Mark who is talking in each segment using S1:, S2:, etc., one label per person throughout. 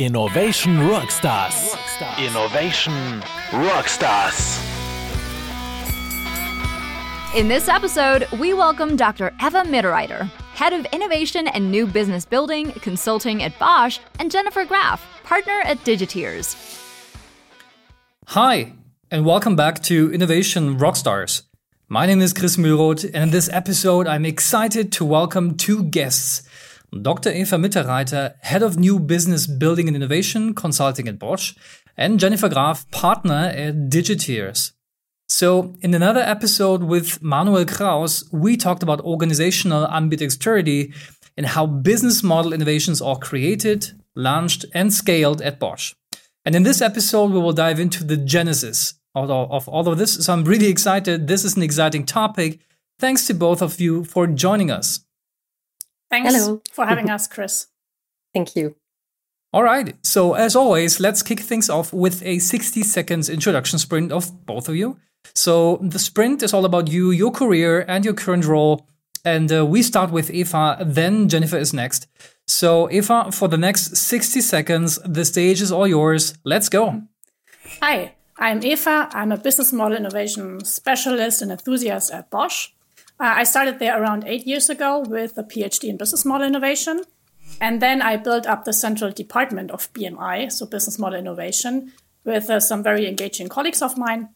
S1: Innovation Rockstars. Innovation Rockstars.
S2: In this episode, we welcome Dr. Eva Mitterreiter, Head of Innovation and New Business Building Consulting at Bosch, and Jennifer Graf, Partner at Digetiers.
S3: Hi, and welcome back to Innovation Rockstars. My name is Chris Mühlroth, and in this episode, I'm excited to welcome two guests Dr. Eva Mitterreiter, Head of New Business Building and Innovation Consulting at Bosch, and Jennifer Graf, Partner at Digetiers. So, in another episode with Manuel Kraus, we talked about organizational ambidexterity and how business model innovations are created, launched, and scaled at Bosch. And in this episode, we will dive into the genesis of all of this. So, I'm really excited. This is an exciting topic. Thanks to both of you for joining us.
S4: Thanks Hello. for having us, Chris.
S5: Thank you.
S3: All right. So, as always, let's kick things off with a 60 seconds introduction sprint of both of you. So, the sprint is all about you, your career, and your current role. And uh, we start with Eva, then Jennifer is next. So, Eva, for the next 60 seconds, the stage is all yours. Let's go.
S4: Hi, I'm Eva. I'm a business model innovation specialist and enthusiast at Bosch. Uh, I started there around eight years ago with a PhD in business model innovation. And then I built up the central department of BMI, so business model innovation, with uh, some very engaging colleagues of mine.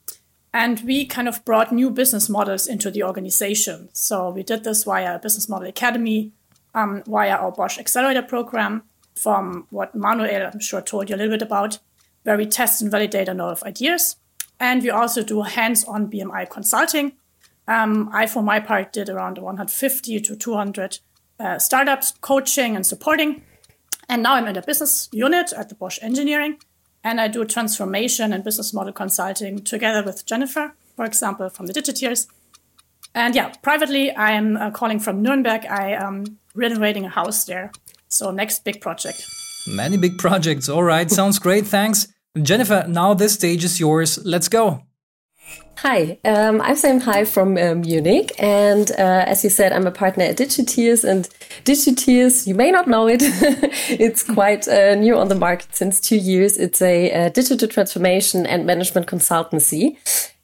S4: And we kind of brought new business models into the organization. So we did this via Business Model Academy, um, via our Bosch Accelerator program, from what Manuel, I'm sure, told you a little bit about, where we test and validate a lot of ideas. And we also do hands on BMI consulting, um, I, for my part, did around 150 to 200 uh, startups coaching and supporting. And now I'm in a business unit at the Bosch Engineering, and I do transformation and business model consulting together with Jennifer, for example, from the Digetiers. And yeah, privately, I am uh, calling from Nuremberg. I am renovating a house there. So, next big project.
S3: Many big projects. All right. Sounds great. Thanks. Jennifer, now this stage is yours. Let's go.
S5: Hi, um, I'm Sam Hai from um, Munich, and uh, as you said, I'm a partner at Digetiers. And Digetiers, you may not know it, it's quite uh, new on the market since two years. It's a, a digital transformation and management consultancy.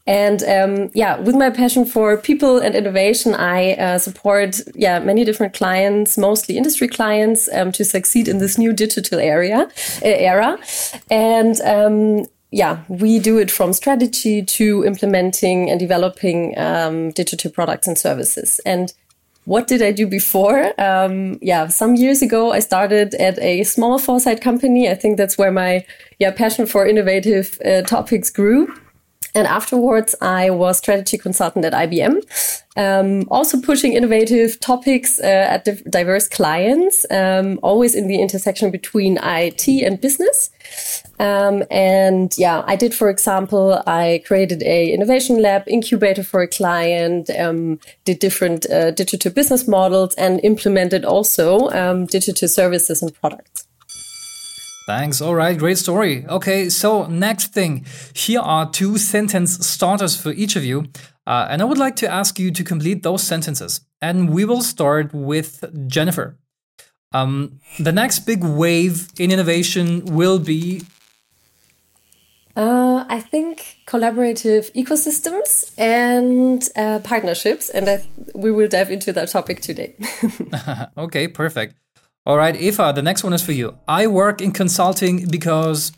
S5: And um, yeah, with my passion for people and innovation, I uh, support yeah many different clients, mostly industry clients, um, to succeed in this new digital area uh, era. And um, yeah, we do it from strategy to implementing and developing um, digital products and services. And what did I do before? Um, yeah, some years ago, I started at a small foresight company. I think that's where my yeah passion for innovative uh, topics grew. And afterwards, I was strategy consultant at IBM, um, also pushing innovative topics uh, at diverse clients, um, always in the intersection between IT and business. Um, and yeah, I did, for example, I created a innovation lab incubator for a client, um, did different uh, digital business models, and implemented also um, digital services and products.
S3: Thanks. All right, great story. Okay, so next thing. Here are two sentence starters for each of you. Uh, and I would like to ask you to complete those sentences. And we will start with Jennifer. Um, the next big wave in innovation will be.
S5: Uh, I think collaborative ecosystems and uh, partnerships, and I, we will dive into that topic today.
S3: okay, perfect. All right, Eva, the next one is for you. I work in consulting because.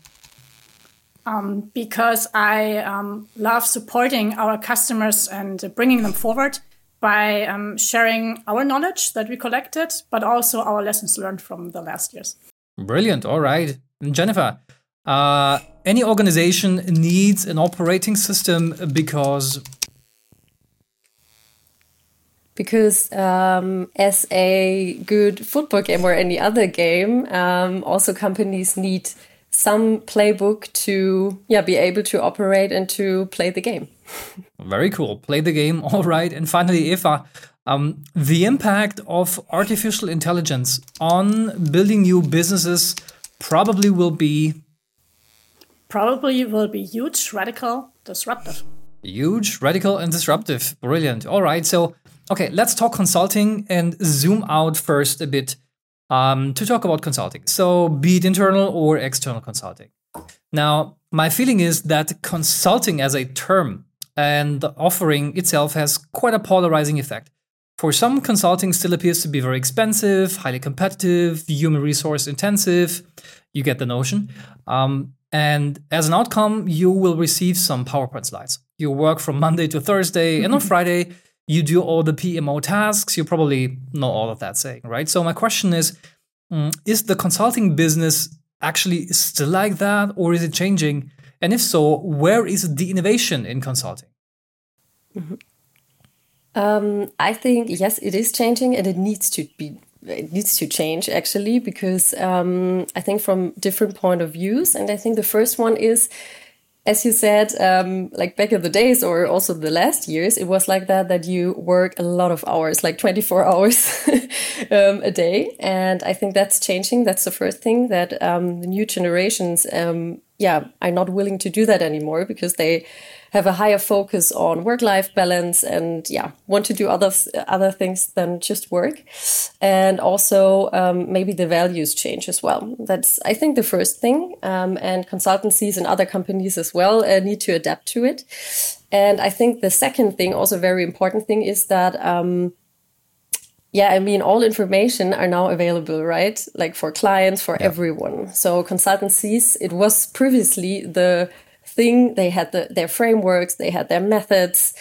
S4: Um, because I um, love supporting our customers and bringing them forward by um, sharing our knowledge that we collected, but also our lessons learned from the last years.
S3: Brilliant. All right. Jennifer, uh, any organization needs an operating system because
S5: because um, as a good football game or any other game, um, also companies need some playbook to yeah be able to operate and to play the game.
S3: Very cool. Play the game. All right. And finally, Eva, um, the impact of artificial intelligence on building new businesses probably will be
S4: probably will be huge, radical, disruptive.
S3: Huge, radical, and disruptive. Brilliant. All right. So Okay, let's talk consulting and zoom out first a bit. Um, to talk about consulting. So, be it internal or external consulting. Now, my feeling is that consulting as a term and the offering itself has quite a polarizing effect. For some, consulting still appears to be very expensive, highly competitive, human resource intensive. You get the notion. Um, and as an outcome, you will receive some PowerPoint slides. You work from Monday to Thursday, and on Friday, you do all the PMO tasks. You probably know all of that saying, right? So, my question is um, Is the consulting business actually still like that, or is it changing? And if so, where is the innovation in consulting?
S5: Mm-hmm. Um, I think yes, it is changing, and it needs to be it needs to change actually because um, I think from different point of views, and I think the first one is, as you said, um, like back in the days or also the last years, it was like that that you work a lot of hours, like twenty four hours um, a day, and I think that's changing. That's the first thing that um, the new generations, um, yeah, are not willing to do that anymore because they have a higher focus on work life balance and yeah want to do other other things than just work and also um, maybe the values change as well that's i think the first thing um, and consultancies and other companies as well uh, need to adapt to it and i think the second thing also very important thing is that um, yeah, I mean, all information are now available, right? Like for clients, for yeah. everyone. So consultancies, it was previously the thing. They had the, their frameworks, they had their methods,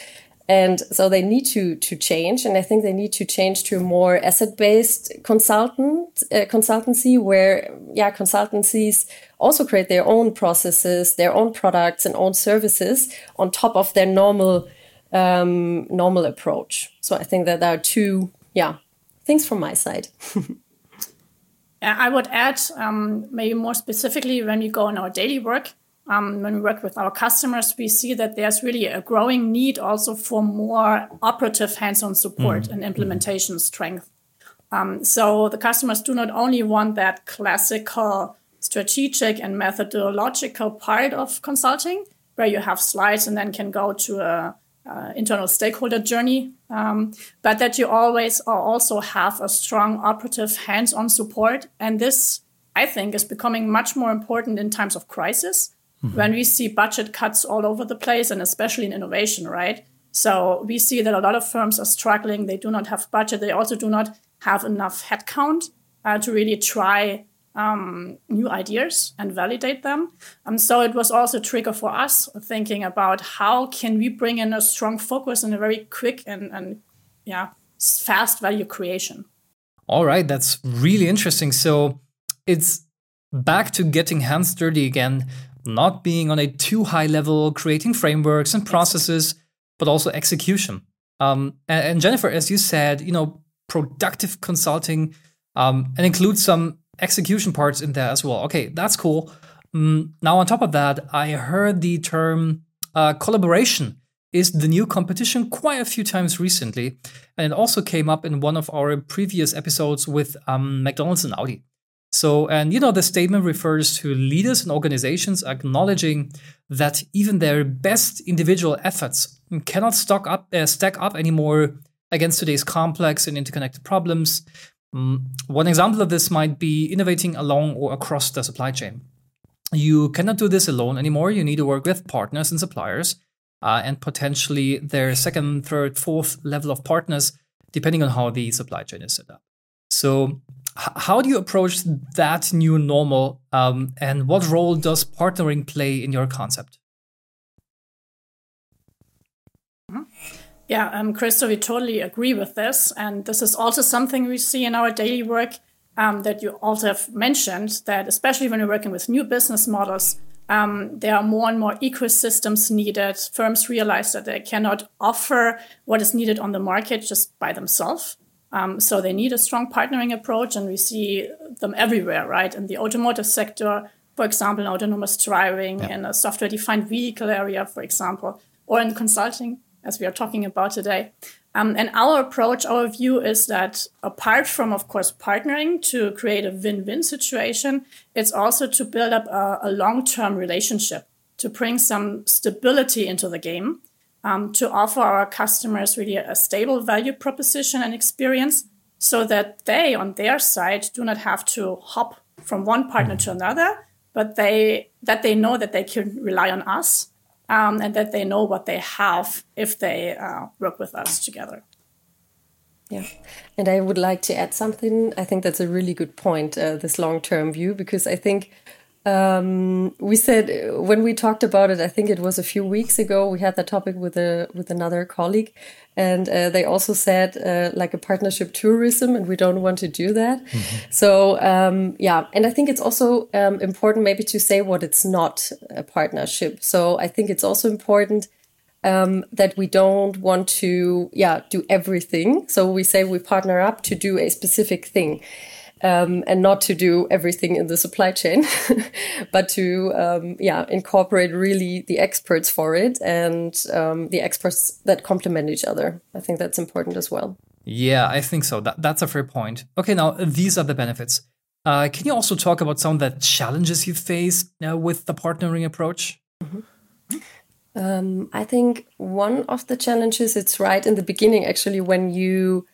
S5: and so they need to to change. And I think they need to change to a more asset based consultant uh, consultancy, where yeah, consultancies also create their own processes, their own products, and own services on top of their normal um, normal approach. So I think that there are two yeah things from my side.
S4: I would add, um, maybe more specifically, when we go on our daily work, um, when we work with our customers, we see that there's really a growing need also for more operative hands-on support mm-hmm. and implementation strength. Um, so the customers do not only want that classical strategic and methodological part of consulting, where you have slides and then can go to a, a internal stakeholder journey, um, but that you always also have a strong operative hands-on support. And this, I think, is becoming much more important in times of crisis mm-hmm. when we see budget cuts all over the place and especially in innovation, right? So we see that a lot of firms are struggling. They do not have budget. They also do not have enough headcount uh, to really try um, new ideas and validate them. Um, so it was also a trigger for us thinking about how can we bring in a strong focus and a very quick and, and yeah fast value creation.
S3: All right, that's really interesting. So it's back to getting hands dirty again not being on a too high level, creating frameworks and processes, but also execution. Um, and, and, Jennifer, as you said, you know, productive consulting um, and include some execution parts in there as well. Okay, that's cool. Um, now, on top of that, I heard the term uh, collaboration is the new competition quite a few times recently. And it also came up in one of our previous episodes with um, McDonald's and Audi. So, and you know, the statement refers to leaders and organizations acknowledging that even their best individual efforts cannot stock up, uh, stack up anymore against today's complex and interconnected problems. Um, one example of this might be innovating along or across the supply chain. You cannot do this alone anymore. You need to work with partners and suppliers, uh, and potentially their second, third, fourth level of partners, depending on how the supply chain is set up. So, how do you approach that new normal um, and what role does partnering play in your concept?
S4: Yeah um, Christo, we totally agree with this and this is also something we see in our daily work um, that you also have mentioned that especially when you're working with new business models um, there are more and more ecosystems needed firms realize that they cannot offer what is needed on the market just by themselves um, so they need a strong partnering approach, and we see them everywhere, right? In the automotive sector, for example, in autonomous driving, yeah. in a software-defined vehicle area, for example, or in consulting, as we are talking about today. Um, and our approach, our view is that apart from, of course, partnering to create a win-win situation, it's also to build up a, a long-term relationship, to bring some stability into the game um, to offer our customers really a stable value proposition and experience so that they, on their side, do not have to hop from one partner to another, but they that they know that they can rely on us um, and that they know what they have if they uh, work with us together.
S5: Yeah. And I would like to add something. I think that's a really good point, uh, this long term view, because I think um, we said uh, when we talked about it, I think it was a few weeks ago, we had that topic with a with another colleague, and uh, they also said uh, like a partnership tourism, and we don't want to do that. Mm -hmm. So um, yeah, and I think it's also um, important maybe to say what it's not a partnership. So I think it's also important um, that we don't want to, yeah, do everything. So we say we partner up to do a specific thing. Um, and not to do everything in the supply chain, but to um, yeah incorporate really the experts for it and um, the experts that complement each other. I think that's important as well.
S3: Yeah, I think so. That, that's a fair point. Okay, now these are the benefits. Uh, can you also talk about some of the challenges you face uh, with the partnering approach? Mm -hmm.
S5: Um, I think one of the challenges it's right in the beginning actually when you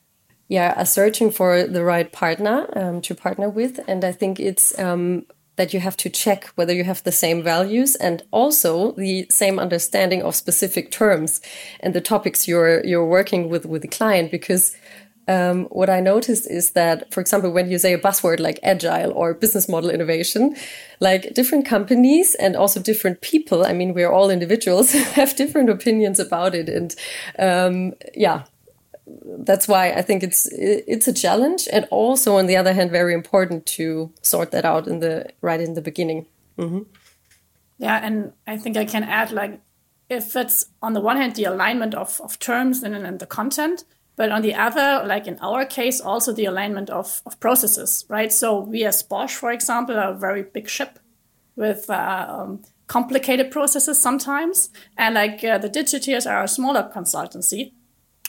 S5: yeah are searching for the right partner um, to partner with, and I think it's um, that you have to check whether you have the same values and also the same understanding of specific terms and the topics you're you're working with with the client because um, what I noticed is that, for example, when you say a buzzword like agile or business model innovation, like different companies and also different people, I mean, we're all individuals, have different opinions about it. And um, yeah, that's why I think it's it's a challenge, and also on the other hand, very important to sort that out in the right in the beginning. Mm -hmm.
S4: Yeah, and I think I can add like if it's on the one hand the alignment of of terms and, and the content, but on the other, like in our case, also the alignment of, of processes, right? So we as Bosch, for example, are a very big ship with uh, um, complicated processes sometimes. And like uh, the Digetiers are a smaller consultancy.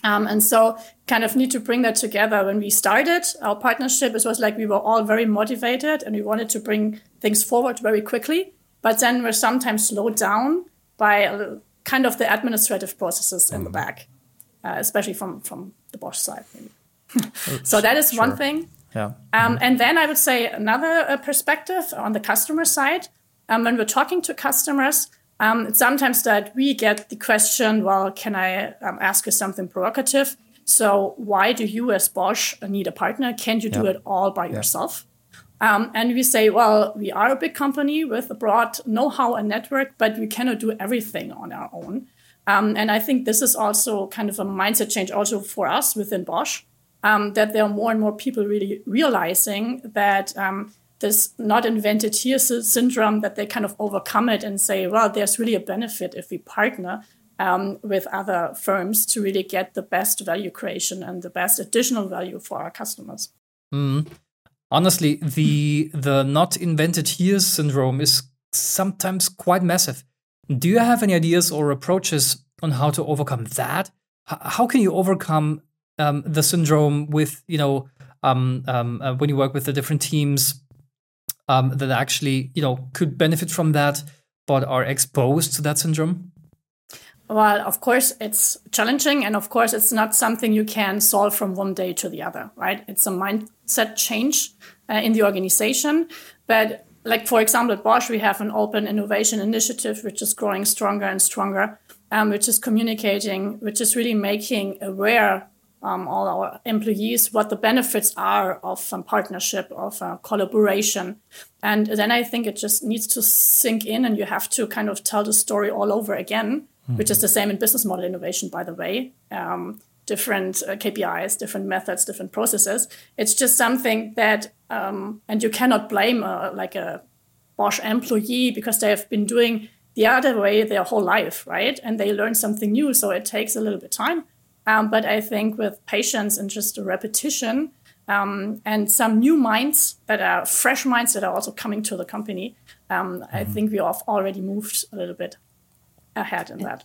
S4: Um, and so kind of need to bring that together. When we started our partnership, it was like we were all very motivated and we wanted to bring things forward very quickly. But then we're sometimes slowed down by kind of the administrative processes in the mm. back uh, especially from from the Bosch side. so that is sure. one thing.
S3: Yeah.
S4: Um, mm-hmm. And then I would say another uh, perspective on the customer side. Um, when we're talking to customers, um, it's sometimes that we get the question, well, can I um, ask you something provocative? So why do you as Bosch need a partner? Can't you do it all by yeah. yourself? Um, and we say, well, we are a big company with a broad know-how and network, but we cannot do everything on our own. Um, and I think this is also kind of a mindset change also for us within Bosch, um, that there are more and more people really realizing that um, this not invented here syndrome, that they kind of overcome it and say, well, there's really a benefit if we partner um, with other firms to really get the best value creation and the best additional value for our customers.
S3: Mm. Honestly, the the not invented here syndrome is sometimes quite massive. Do you have any ideas or approaches on how to overcome that? H how can you overcome um, the syndrome with, you know, um, um, uh, when you work with the different teams um, that actually, you know, could benefit from that, but are exposed to that syndrome?
S4: Well, of course, it's challenging. And of course, it's not something you can solve from one day to the other, right? It's a mindset change uh, in the organization. But like for example at bosch we have an open innovation initiative which is growing stronger and stronger um, which is communicating which is really making aware um, all our employees what the benefits are of um, partnership of uh, collaboration and then i think it just needs to sink in and you have to kind of tell the story all over again mm-hmm. which is the same in business model innovation by the way um, different uh, KPIs, different methods, different processes. It's just something that, um, and you cannot blame a, like a Bosch employee because they have been doing the other way their whole life, right? And they learn something new, so it takes a little bit time. Um, but I think with patience and just a repetition um, and some new minds that are fresh minds that are also coming to the company, um, mm-hmm. I think we have already moved a little bit ahead in that.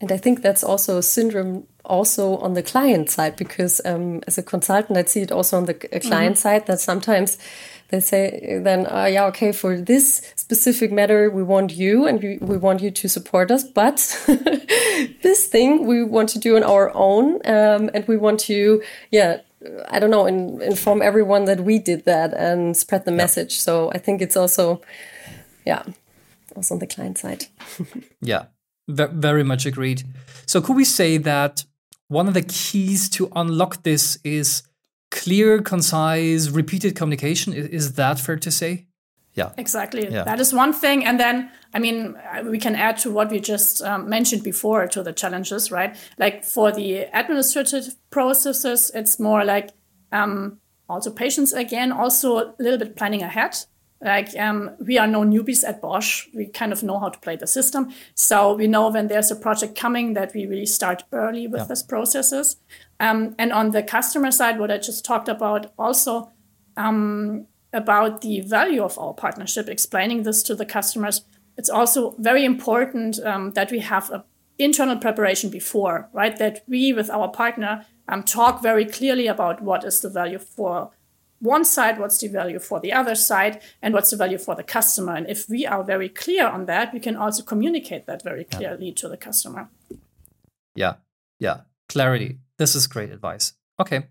S5: And I think that's also a syndrome also on the client side because um, as a consultant, I see it also on the client mm -hmm. side that sometimes they say then, uh, yeah, okay, for this specific matter, we want you and we, we want you to support us, but this thing we want to do on our own um, and we want to, yeah, I don't know, in, inform everyone that we did that and spread the message. So I think it's also, yeah, also on the client side.
S3: yeah, very much agreed. So could we say that one of the keys to unlock this is clear, concise, repeated communication? Is that fair to say?
S4: Yeah. Exactly. Yeah. That is one thing. And then, I mean, we can add to what we just um, mentioned before to the challenges, right? Like for the administrative processes, it's more like um, also patience again, also a little bit planning ahead. Like um, we are no newbies at Bosch. We kind of know how to play the system. So we know when there's a project coming that we really start early with yeah. these processes. Um, and on the customer side, what I just talked about also, um, about the value of our partnership, explaining this to the customers. It's also very important um, that we have an internal preparation before, right? That we, with our partner, um, talk very clearly about what is the value for one side, what's the value for the other side, and what's the value for the customer. And if we are very clear on that, we can also communicate that very clearly yeah. to the customer.
S3: Yeah, yeah, clarity. This is great advice. Okay.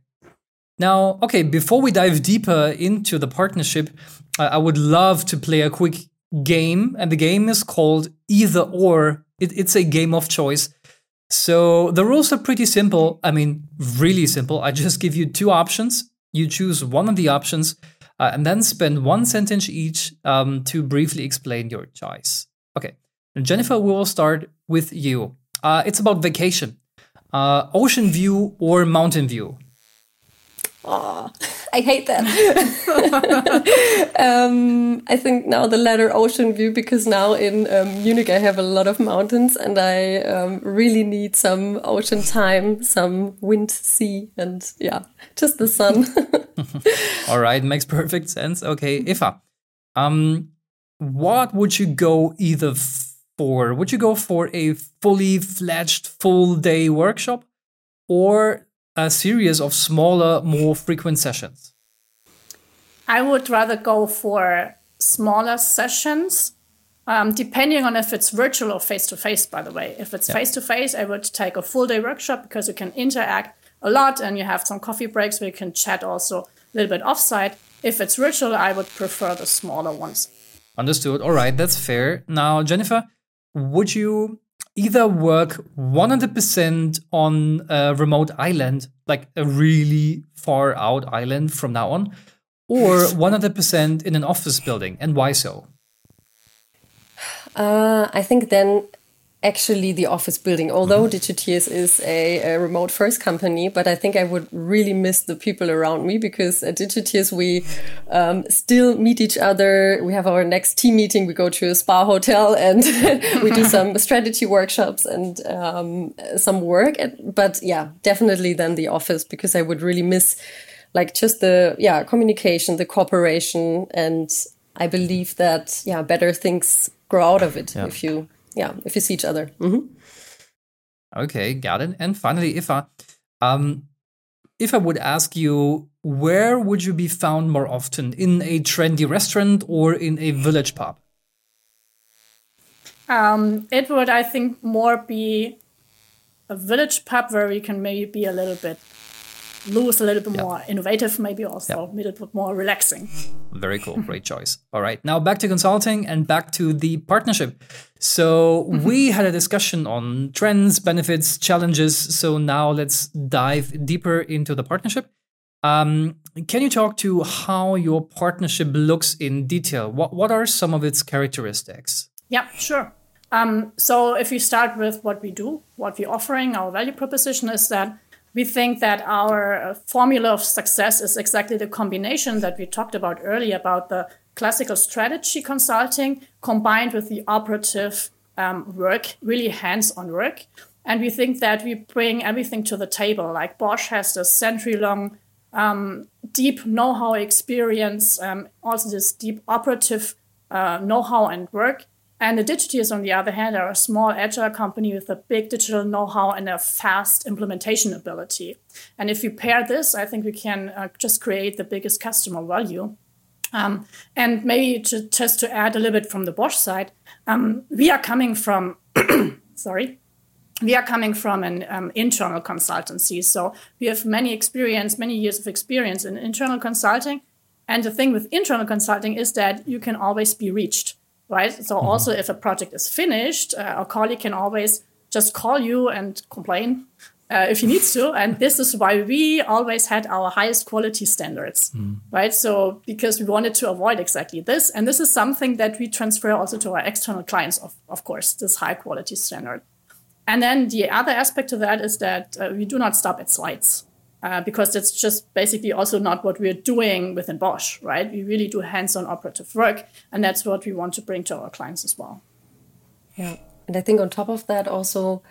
S3: Now, okay, before we dive deeper into the partnership, I would love to play a quick game, and the game is called Either or. It, it's a game of choice. So the rules are pretty simple. I mean, really simple. I just give you two options. You choose one of the options, uh, and then spend one sentence each um, to briefly explain your choice. Okay, Jennifer, we will start with you. Uh, it's about vacation. Uh, ocean view or mountain view?
S5: Oh, I hate that. um, I think now the latter ocean view because now in um, Munich I have a lot of mountains and I um, really need some ocean time, some wind, sea, and yeah, just the sun.
S3: All right, makes perfect sense. Okay, Eva, um, what would you go either for? Would you go for a fully fledged full day workshop? Or a series of smaller, more frequent sessions?
S4: I would rather go for smaller sessions, um, depending on if it's virtual or face to face, by the way. If it's face to face, I would take a full day workshop because you can interact a lot and you have some coffee breaks where you can chat also a little bit offsite. If it's virtual, I would prefer the smaller ones.
S3: Understood. All right, that's fair. Now, Jennifer, would you either work 100% on a remote island, like a really far out island from now on, or 100% in an office building, and why so?
S5: Uh, I think then actually the office building. Although mm -hmm. Digetiers is a, a, remote first company, but I think I would really miss the people around me because at Digetiers we um, still meet each other. We have our next team meeting. We go to a spa hotel and we do some strategy workshops and um, some work. But yeah, definitely then the office because I would really miss like just the yeah communication, the cooperation, and I believe that yeah better things grow out of it yeah. if you yeah, if you see each other. Mm-hmm.
S3: Okay, got it. And finally, if I, um, if I would ask you, where would you be found more often, in a trendy restaurant or in a village pub?
S4: Um, it would, I think, more be a village pub where you can maybe be a little bit loose, a little bit more innovative, maybe also a little bit more relaxing.
S3: Very cool. Great choice. All right. Now back to consulting and back to the partnership. So mm-hmm. we had a discussion on trends, benefits, challenges. So now let's dive deeper into the partnership. Um, can you talk to how your partnership looks in detail? What what are some of its characteristics?
S4: Yeah, sure. Um, so if we start with what we do, what we're offering, our value proposition is that we think that our uh, formula of success is exactly the combination that we talked about earlier about the classical strategy consulting combined with the operative um, work, really hands on work. And we think that we bring everything to the table. Like Bosch has this century long, um, deep know how experience, um, also this deep operative uh, know how and work. And the Digetiers, on the other hand, are a small agile company with a big digital know-how and a fast implementation ability. And if you pair this, I think we can uh, just create the biggest customer value. Um, and maybe to, just to add a little bit from the Bosch side, um, we are coming from, sorry, we are coming from an um, internal consultancy. So we have many experience, many years of experience in internal consulting. And the thing with internal consulting is that you can always be reached, right? So mm-hmm. also if a project is finished, uh, a colleague can always just call you and complain uh, if he needs to. And this is why we always had our highest quality standards, mm. right? So because we wanted to avoid exactly this. And this is something that we transfer also to our external clients, of, of course, this high quality standard. And then the other aspect to that is that uh, we do not stop at slides. Uh, because that's just basically also not what we're doing within Bosch, right? We really do hands-on operative work, and that's what we want to bring to our clients as well.
S5: Yeah, and I think on top of that, also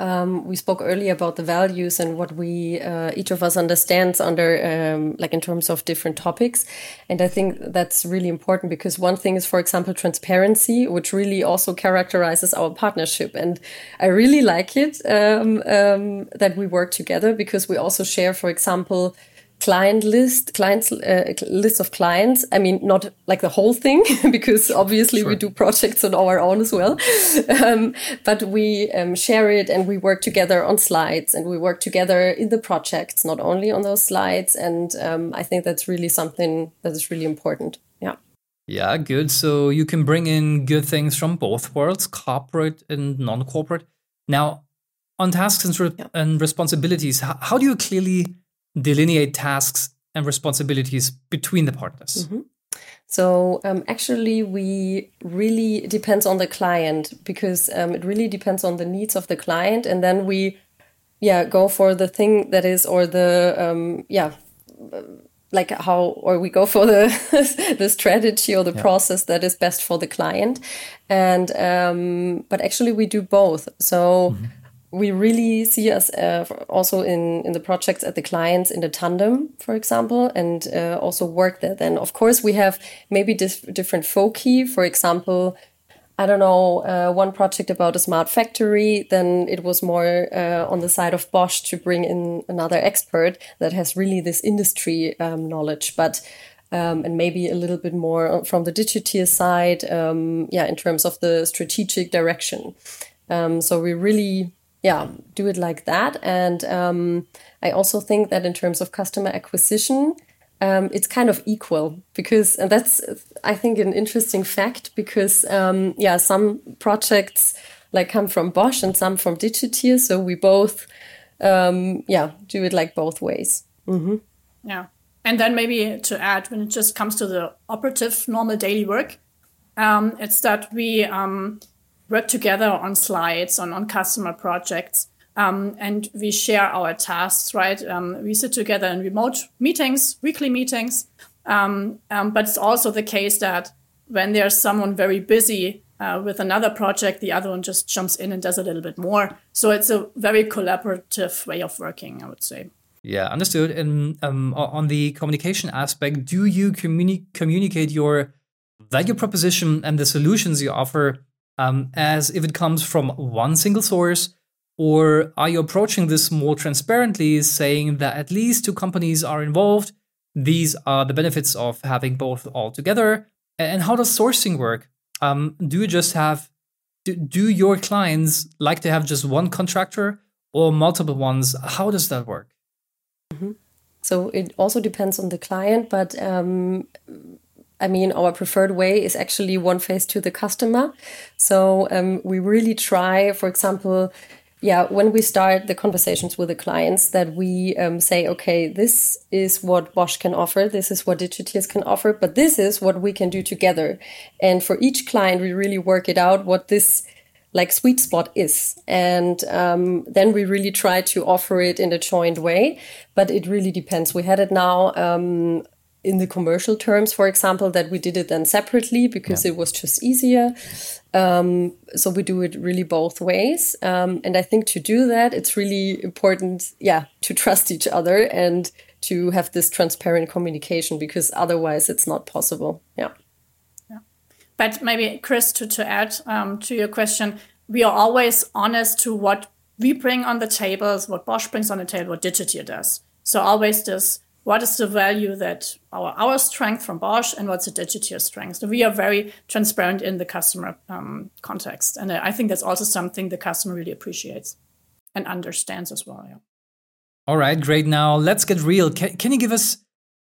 S5: um, we spoke earlier about the values and what we uh, each of us understands under um, like in terms of different topics. And i think that's really important because one thing is for example transparency which really also characterizes our partnership. And i really like it um, um that we work together because we also share for example client list, clients uh, list of clients. I mean, not like the whole thing because obviously sure. we do projects on our own as well. Um, but we um, share it and we work together on slides and we work together in the projects, not only on those slides. And um, I think that's really something that is really important. Yeah.
S3: Yeah, good. So you can bring in good things from both worlds, corporate and non-corporate. Now, on tasks and, re- yeah. and responsibilities, how, how do you clearly delineate tasks and responsibilities between the partners? Mm-hmm.
S5: So um, actually, we really depends on the client because um, it really depends on the needs of the client, and then we, yeah, go for the thing that is or the um, yeah, like how or we go for the the strategy or the yeah. process that is best for the client, and um, but actually we do both. So. Mm-hmm we really see us uh, also in, in the projects at the clients in the tandem, for example, and uh, also work there. Then, of course, we have maybe dif different foci. For example, I don't know, uh, one project about a smart factory, then it was more uh, on the side of Bosch to bring in another expert that has really this industry um, knowledge. But um, and maybe a little bit more from the digital side, um, yeah, in terms of the strategic direction. Um, so we really yeah, do it like that. And um, I also think that in terms of customer acquisition, um, it's kind of equal because, and that's, I think, an interesting fact because, um, yeah, some projects like come from Bosch and some from Digetier. So we both, um, yeah, do it like both ways. Mm -hmm.
S4: Yeah. And then maybe to add, when it just comes to the operative normal daily work, um, it's that we, um, work together on slides, on, on customer projects. Um, and we share our tasks, right? Um, we sit together in remote meetings, weekly meetings. Um, um but it's also the case that when there's someone very busy uh, with another project, the other one just jumps in and does a little bit more. So it's a very collaborative way of working, I would say.
S3: Yeah, understood. And um, on the communication aspect, do you communi- communicate your value proposition and the solutions you offer um, as if it comes from one single source? Or are you approaching this more transparently, saying that at least two companies are involved? These are the benefits of having both all together. And how does sourcing work? Um, do you just have, do, do your clients like to have just one contractor or multiple ones? How does that work?
S5: Mm-hmm. So it also depends on the client, but um, I mean, our preferred way is actually one face to the customer. So um, we really try, for example, yeah, when we start the conversations with the clients, that we um, say, okay, this is what Bosch can offer, this is what Digetiers can offer, but this is what we can do together. And for each client, we really work it out what this like sweet spot is. And um, then we really try to offer it in a joint way. But it really depends. We had it now um, in the commercial terms, for example, that we did it then separately because yeah. it was just easier. Um, so we do it really both ways. Um, and I think to do that, it's really important, yeah, to trust each other and to have this transparent communication because otherwise it's not possible. Yeah.
S4: Yeah. But maybe, Chris, to, to add um, to your question, we are always honest to what we bring on the tables, what Bosch brings on the table, what Digetier does. So always this what is the value that our, our strength from Bosch and what's the Digetier strength. So we are very transparent in the customer um, context. And I think that's also something the customer really appreciates. and understands as well. Yeah.
S3: All right, great. Now let's get real. Can, can you give us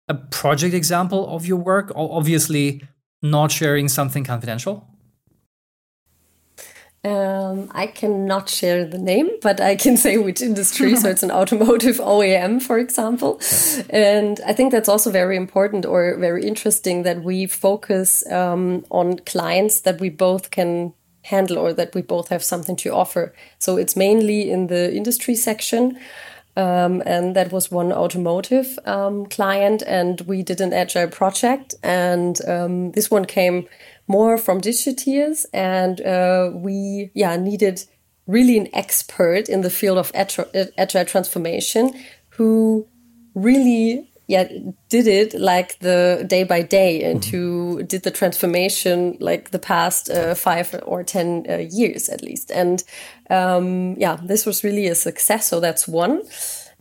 S3: a project example of your work? Obviously, not sharing something confidential.
S5: Um, I cannot share the name, but I can say which industry. so it's an automotive OEM, for example. And I think that's also very important or very interesting that we focus um, on clients that we both can handle or that we both have something to offer. So it's mainly in the industry section. Um, and that was one automotive um, client, and we did an agile project. And um, this one came more from digetiers, and uh, we yeah needed really an expert in the field of agile, agile transformation who really yeah did it like the day by day and mm-hmm. who did the transformation like the past uh, five or ten uh, years at least and um, yeah this was really a success so that's one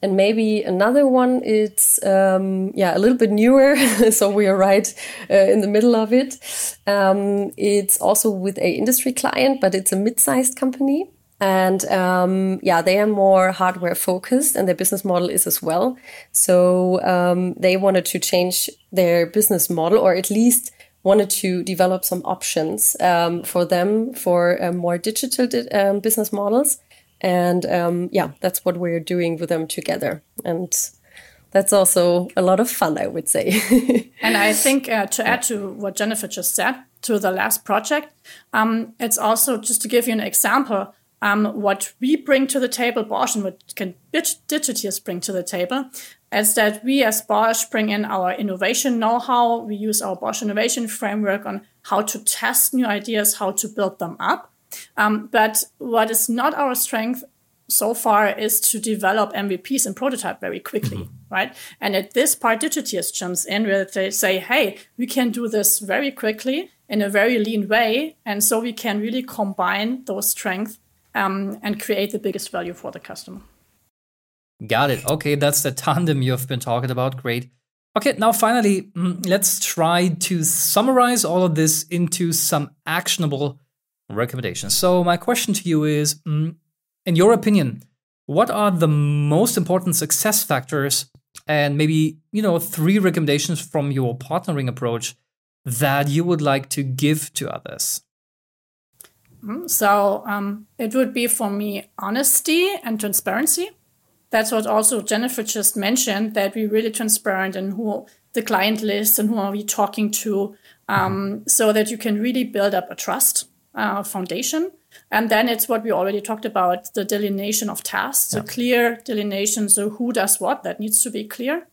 S5: and maybe another one it's um, yeah a little bit newer so we are right uh, in the middle of it. Um, it's also with a industry client but it's a mid-sized company. And um, yeah they are more hardware focused and their business model is as well. So um, they wanted to change their business model or at least wanted to develop some options um, for them for uh, more digital di um, business models and um, yeah, that's what we're doing with them together. And that's also a lot of fun, I would say.
S4: and I think uh, to add to what Jennifer just said, to the last project, um, it's also just to give you an example. Um, what we bring to the table, Bosch, and what can Digetiers bring to the table, is that we as Bosch bring in our innovation know-how. We use our Bosch innovation framework on how to test new ideas, how to build them up. Um, but what is not our strength so far is to develop MVPs and prototype very quickly, mm-hmm. right? And at this part, Digetiers jumps in where they say, hey, we can do this very quickly in a very lean way. And so we can really combine those strengths um, and create the biggest value for the customer.
S3: Got it. Okay, that's the tandem you've been talking about. Great. Okay, now finally, mm, let's try to summarize all of this into some actionable recommendations. So, my question to you is mm, in your opinion, what are the most important success factors and maybe, you know, three recommendations from your partnering approach that you would like to give to others?
S4: Mm, so, um, it would be for me honesty and transparency. That's what also Jennifer just mentioned that we're really transparent in who the client list and who are we talking to, um, so that you can really build up a trust uh, foundation. And then it's what we already talked about the delineation of tasks, yeah. a clear delineation. So, who does what? That needs to be clear.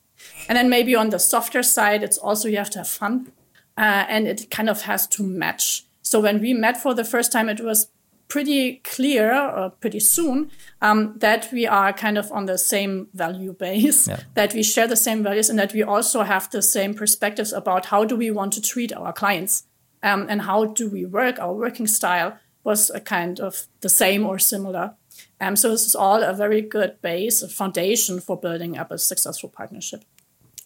S4: And then maybe on the softer side, it's also you have to have fun uh, and it kind of has to match. So, when we met for the first time, it was pretty clear or pretty soon um, that we are kind of on the same value base, yeah. that we share the same values, and that we also have the same perspectives about how do we want to treat our clients um, and how do we work? Our working style was a kind of the same or similar. Um, so this is all a very good base, a foundation for building up a successful partnership.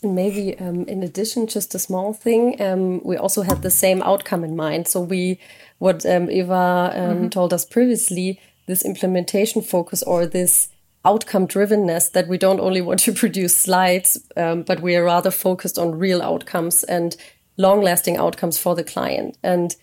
S5: And maybe um, in addition, just a small thing, um, we also had the same outcome in mind. So we, what um, Eva um, mm -hmm. told us previously, this implementation focus or this outcome drivenness that we don't only want to produce slides, um, but we are rather focused on real outcomes and long lasting outcomes for the client. And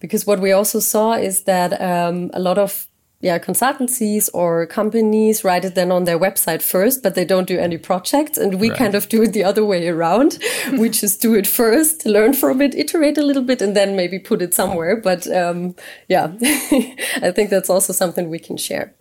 S5: because what we also saw is that um, a lot of yeah, consultancies or companies write it then on their website first, but they don't do any projects. And we right. kind of do it the other way around. we just do it first, learn from it, iterate a little bit, and then maybe put it somewhere. But um, yeah, I think that's also something we can share.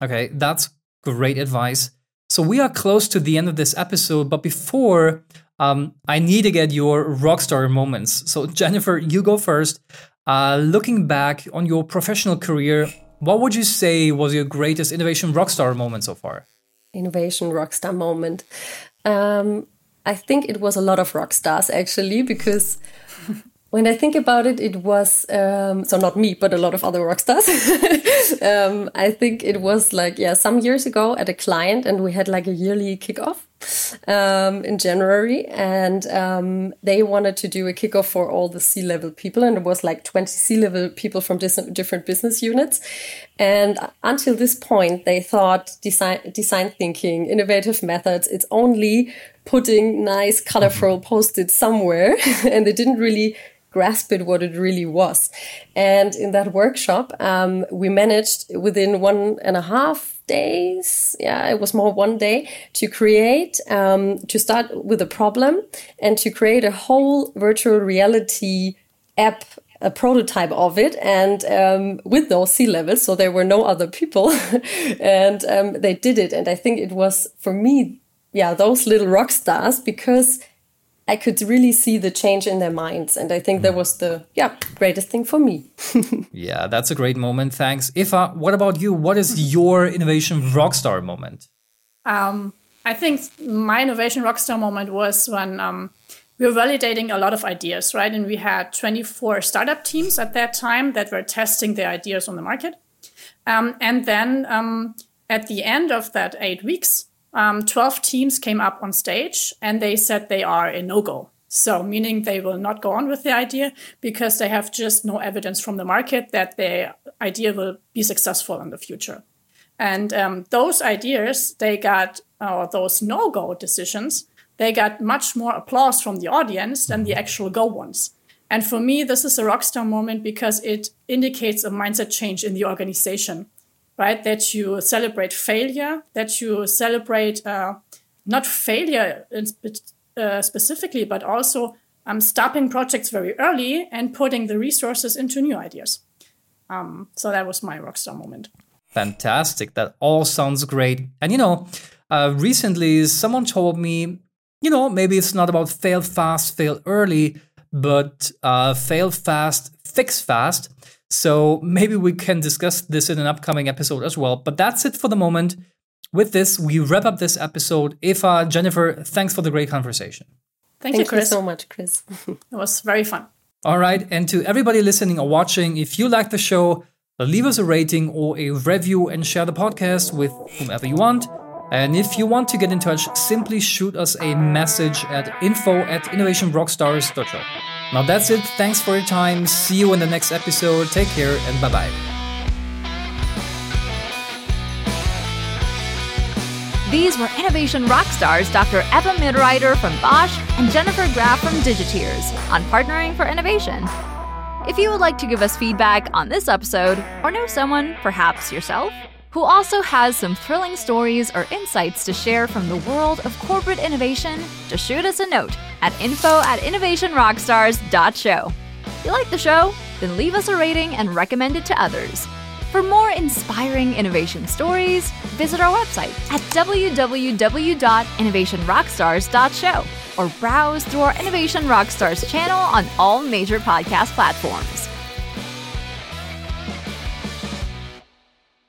S3: Okay, that's great advice. So we are close to the end of this episode, but before um, I need to get your rockstar moments. So, Jennifer, you go first. Uh, looking back on your professional career, what would you say was your greatest innovation rockstar moment so far?
S5: Innovation rockstar moment. Um, I think it was a lot of rock stars actually, because when I think about it, it was um, so not me, but a lot of other rock stars. um, I think it was like yeah, some years ago at a client, and we had like a yearly kickoff um, in January, and um, they wanted to do a kickoff for all the C level people, and it was like twenty C level people from different business units. And until this point, they thought design design thinking, innovative methods, it's only putting nice, colorful post-it somewhere, and they didn't really grasp it what it really was. And in that workshop, um, we managed within one and a half days, yeah, it was more one day, to create, um, to start with a problem and to create a whole virtual reality app a prototype of it and um, with those C levels so there were no other people and um, they did it and i think it was for me yeah those little rock stars because I could really see the change in their minds. And I think that was the yeah greatest thing for me.
S3: yeah, that's a great moment. Thanks. Eva, what about you? What is your innovation rockstar moment?
S4: Um, I think my innovation rockstar moment was when um, we were validating a lot of ideas, right? And we had 24 startup teams at that time that were testing their ideas on the market. Um, and then um, at the end of that eight weeks, um, 12 teams came up on stage and they said they are a no go. So, meaning they will not go on with the idea because they have just no evidence from the market that their idea will be successful in the future. And um, those ideas, they got, or those no go decisions, they got much more applause from the audience than the actual go ones. And for me, this is a rockstar moment because it indicates a mindset change in the organization right? That you celebrate failure, that you celebrate uh, not failure uh, specifically, but also um, stopping projects very early and putting the resources into new ideas. Um, so that was my rockstar moment.
S3: Fantastic. That all sounds great. And you know, uh, recently someone told me, you know, maybe it's not about fail fast, fail early, but uh, fail fast, fix fast. So maybe we can discuss this in an upcoming episode as well. But that's it for the moment. With this, we wrap up this episode. Eva, Jennifer, thanks for the great conversation.
S4: Thank, Thank you, Chris.
S5: You so much, Chris.
S4: it was very fun.
S3: All right. And to everybody listening or watching, if you like the show, leave us a rating or a review and share the podcast with whomever you want. And if you want to get in touch, simply shoot us a message at info at innovationrockstars.show. Now that's it. Thanks for your time. See you in the next episode. Take care and bye bye.
S2: These were innovation rock stars Dr. Eva Mitterreiter from Bosch and Jennifer Graf from digetiers on partnering for innovation. If you would like to give us feedback on this episode or know someone, perhaps yourself, who also has some thrilling stories or insights to share from the world of corporate innovation, to shoot us a note at info at innovationrockstars.show. If you like the show? Then leave us a rating and recommend it to others. For more inspiring innovation stories, visit our website at www.innovationrockstars.show or browse through our Innovation Rockstars channel on all major podcast platforms.